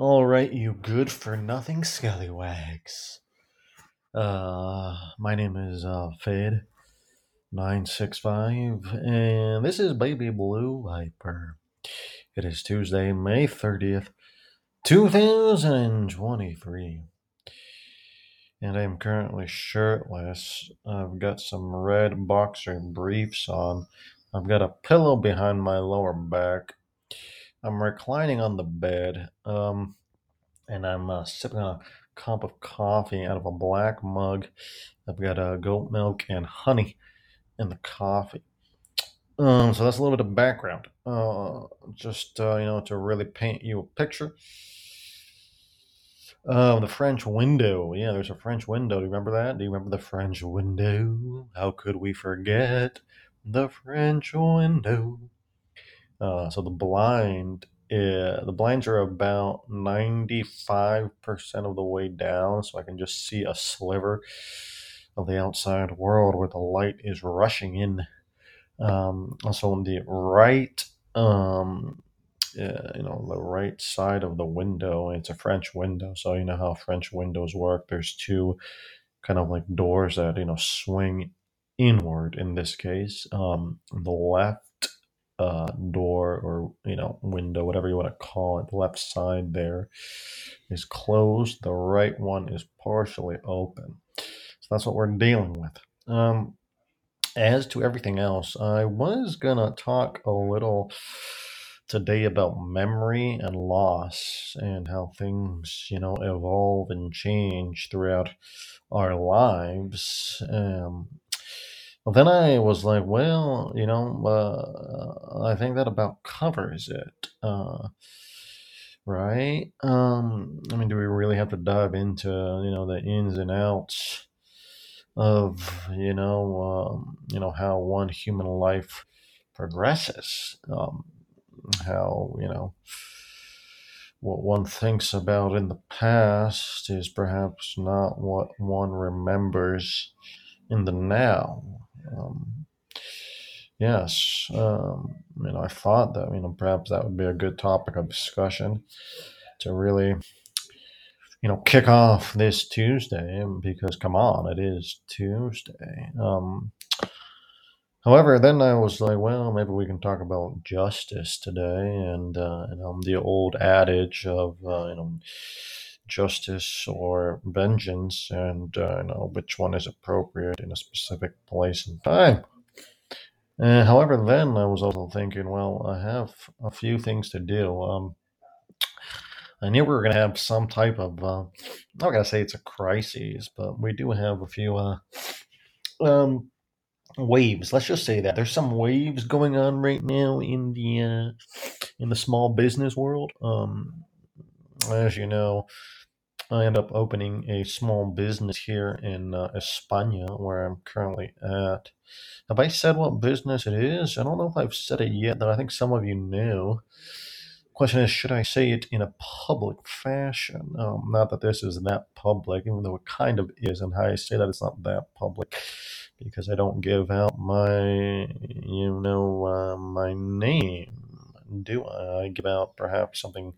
All right, you good for nothing scallywags. Uh, my name is uh, Fed nine six five, and this is Baby Blue Viper. It is Tuesday, May thirtieth, two thousand twenty three, and I am currently shirtless. I've got some red boxer briefs on. I've got a pillow behind my lower back. I'm reclining on the bed. Um, and I'm uh, sipping on a cup of coffee out of a black mug. I've got uh, goat milk and honey in the coffee. Um, so that's a little bit of background. Uh, just uh, you know to really paint you a picture. Uh, the French window. Yeah, there's a French window. Do you remember that? Do you remember the French window? How could we forget the French window? Uh, so the blind yeah, the blinds are about 95% of the way down, so I can just see a sliver of the outside world where the light is rushing in. Um, also, on the right, um, yeah, you know, the right side of the window, it's a French window, so you know how French windows work. There's two kind of like doors that, you know, swing inward in this case. Um, the left uh, door or you know window, whatever you want to call it. The left side there is closed. The right one is partially open. So that's what we're dealing with. Um, as to everything else, I was gonna talk a little today about memory and loss and how things you know evolve and change throughout our lives. Um, well, then I was like, well, you know, uh, I think that about covers it, uh, right? Um, I mean, do we really have to dive into, you know, the ins and outs of, you know, um, you know, how one human life progresses, um, how, you know, what one thinks about in the past is perhaps not what one remembers in the now. Um, yes, um, you know, I thought that you know perhaps that would be a good topic of discussion to really you know kick off this Tuesday because come on, it is Tuesday. Um, however, then I was like, well, maybe we can talk about justice today and uh, you know the old adage of uh, you know justice or vengeance and uh, you know which one is appropriate in a specific place and time. Uh, however then i was also thinking well i have a few things to do. Um, i knew we were going to have some type of uh, i'm not going to say it's a crisis but we do have a few uh, um, waves. Let's just say that there's some waves going on right now in the uh, in the small business world. Um, as you know I end up opening a small business here in uh, España, where I'm currently at. Have I said what business it is? I don't know if I've said it yet, though I think some of you know. Question is, should I say it in a public fashion? Um, not that this is that public, even though it kind of is, and how I say that it's not that public because I don't give out my, you know, uh, my name. Do I? I give out perhaps something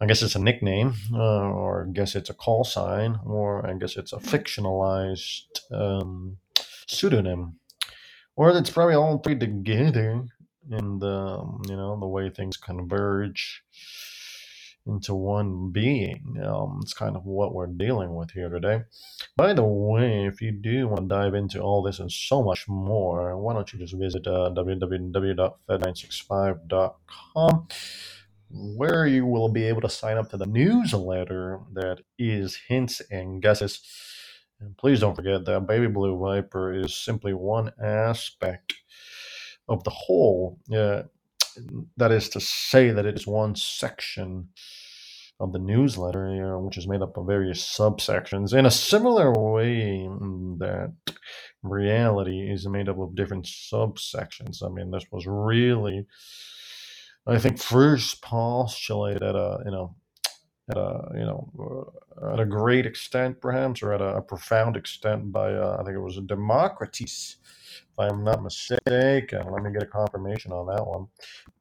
I guess it's a nickname, uh, or I guess it's a call sign, or I guess it's a fictionalized um, pseudonym, or it's probably all three together, and um, you know the way things converge into one being. Um, it's kind of what we're dealing with here today. By the way, if you do want to dive into all this and so much more, why don't you just visit uh, www.fed965.com where you will be able to sign up to the newsletter that is hints and guesses. And please don't forget that Baby Blue Viper is simply one aspect of the whole. Uh, that is to say, that it is one section of the newsletter, you know, which is made up of various subsections. In a similar way that reality is made up of different subsections. I mean, this was really I think first postulated at a you know at a you know uh, at a great extent perhaps or at a, a profound extent by uh, I think it was a Democritus if I'm not mistaken. Let me get a confirmation on that one.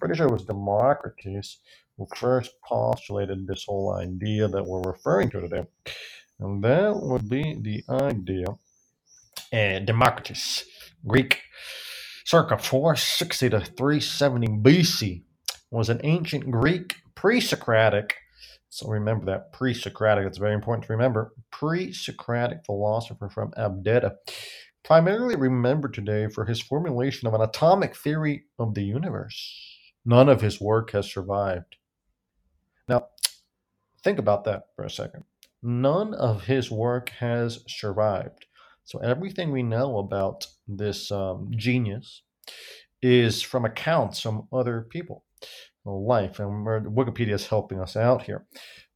Pretty sure it was Democritus who first postulated this whole idea that we're referring to today. And that would be the idea uh, Democritus, Greek, circa 460 to 370 BC, was an ancient Greek pre-Socratic. So remember that pre-Socratic. It's very important to remember. Pre-Socratic philosopher from Abdera, primarily remembered today for his formulation of an atomic theory of the universe. None of his work has survived. Now, think about that for a second. None of his work has survived. So everything we know about this um, genius is from accounts from other people life, and Wikipedia is helping us out here.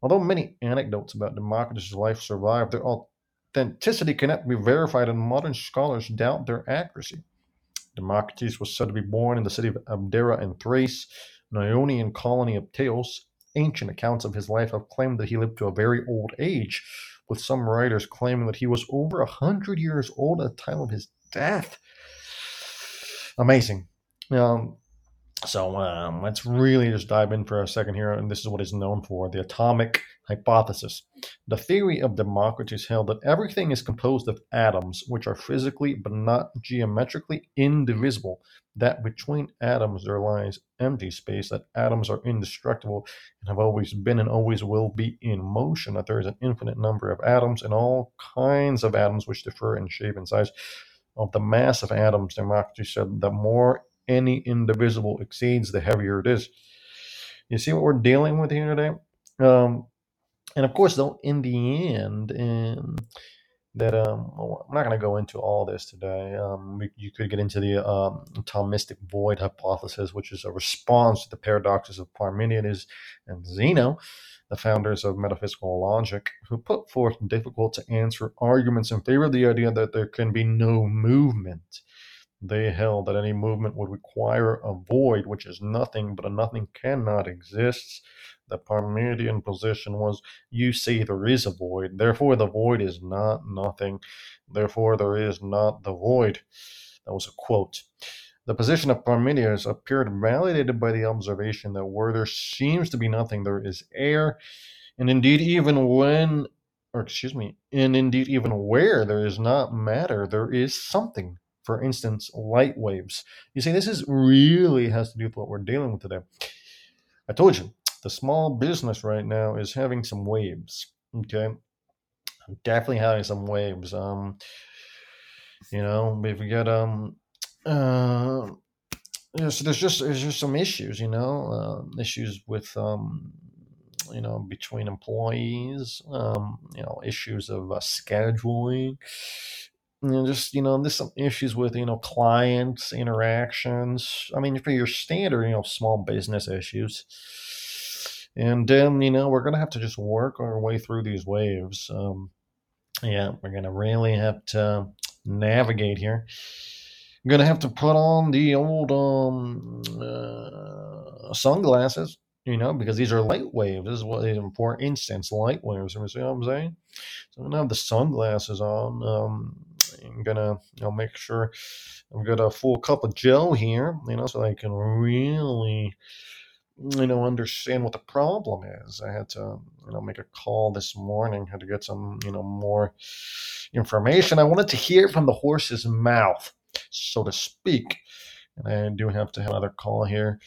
Although many anecdotes about Democritus' life survive, their authenticity cannot be verified, and modern scholars doubt their accuracy. Democritus was said to be born in the city of Abdera in Thrace, an Ionian colony of Teos. Ancient accounts of his life have claimed that he lived to a very old age, with some writers claiming that he was over a hundred years old at the time of his death. Amazing. Um, so um, let's really just dive in for a second here, and this is what he's known for the atomic hypothesis. The theory of Democritus held that everything is composed of atoms, which are physically but not geometrically indivisible, that between atoms there lies empty space, that atoms are indestructible and have always been and always will be in motion, that there is an infinite number of atoms and all kinds of atoms which differ in shape and size. Of the mass of atoms, Democritus said, the more any indivisible exceeds, the heavier it is. You see what we're dealing with here today? Um, and of course, though, in the end, that um, I'm not going to go into all this today. Um, you could get into the um, atomistic void hypothesis, which is a response to the paradoxes of Parmenides and Zeno, the founders of metaphysical logic, who put forth difficult to answer arguments in favor of the idea that there can be no movement they held that any movement would require a void, which is nothing, but a nothing cannot exist. The Parmenidean position was you see there is a void, therefore the void is not nothing, therefore there is not the void. That was a quote. The position of Parmenides appeared validated by the observation that where there seems to be nothing, there is air, and indeed, even when, or excuse me, and indeed, even where there is not matter, there is something for instance, light waves. You see, this is really has to do with what we're dealing with today. I told you, the small business right now is having some waves. Okay, I'm definitely having some waves. Um, you know, we've got um, uh, know, so there's just there's just some issues. You know, uh, issues with um, you know, between employees. Um, you know, issues of uh, scheduling you know, just you know, there's some issues with you know clients interactions. I mean, for your standard you know small business issues, and then you know we're gonna have to just work our way through these waves. Um, yeah, we're gonna really have to navigate here. I'm gonna have to put on the old um, uh, sunglasses you know, because these are light waves. This is what is for instance, light waves. You see what I'm saying? So I'm gonna have the sunglasses on. Um, I'm gonna, know, make sure I've got a full cup of gel here, you know, so I can really, you know, understand what the problem is. I had to, you know, make a call this morning. Had to get some, you know, more information. I wanted to hear from the horse's mouth, so to speak. And I do have to have another call here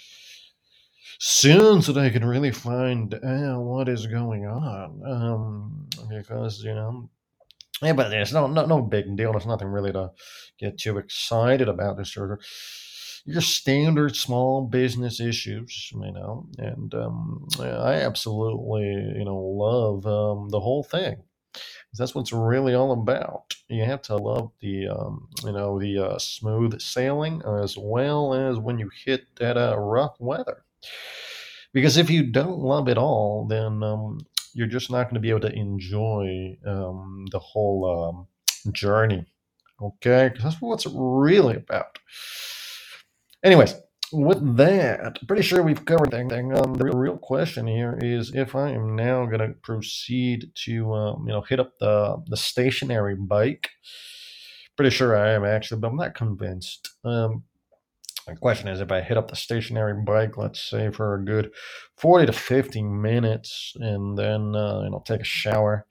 soon so that I can really find out what is going on. Um, because you know, yeah, but there's no no no big deal. There's nothing really to get too excited about. This of your standard small business issues, you know, and um, I absolutely you know love um, the whole thing. That's what's really all about. You have to love the um, you know the uh, smooth sailing as well as when you hit that uh, rough weather. Because if you don't love it all, then um, you're just not going to be able to enjoy um, the whole um, journey. Okay, because that's what it's really about. Anyways, with that, pretty sure we've covered everything. Um, the real, real question here is if I am now going to proceed to um, you know hit up the the stationary bike. Pretty sure I am actually, but I'm not convinced. Um, The question is if I hit up the stationary bike, let's say for a good 40 to 50 minutes, and then uh, you know take a shower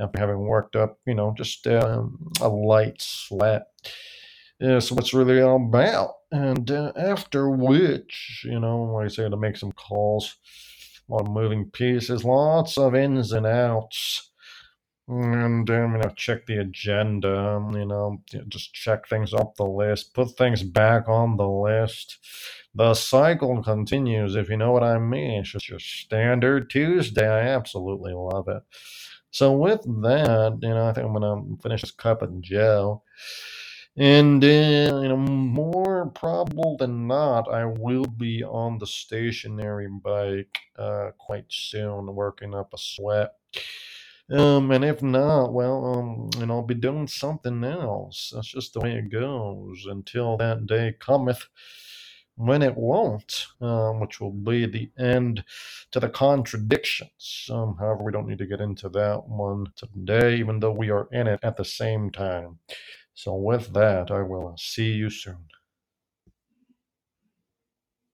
after having worked up, you know, just um, a light sweat. Is what's really all about. And uh, after which, you know, like I say, to make some calls, a lot of moving pieces, lots of ins and outs and um, you know check the agenda you know just check things off the list put things back on the list. The cycle continues if you know what i mean. It's just your standard tuesday. I absolutely love it. So with that you know i think i'm gonna finish this cup of joe and uh, you know more probable than not i will be on the stationary bike uh, quite soon working up a sweat um, and if not, well, um, and I'll be doing something else. That's just the way it goes until that day cometh when it won't, um, which will be the end to the contradictions. Um, however, we don't need to get into that one today, even though we are in it at the same time. So, with that, I will see you soon.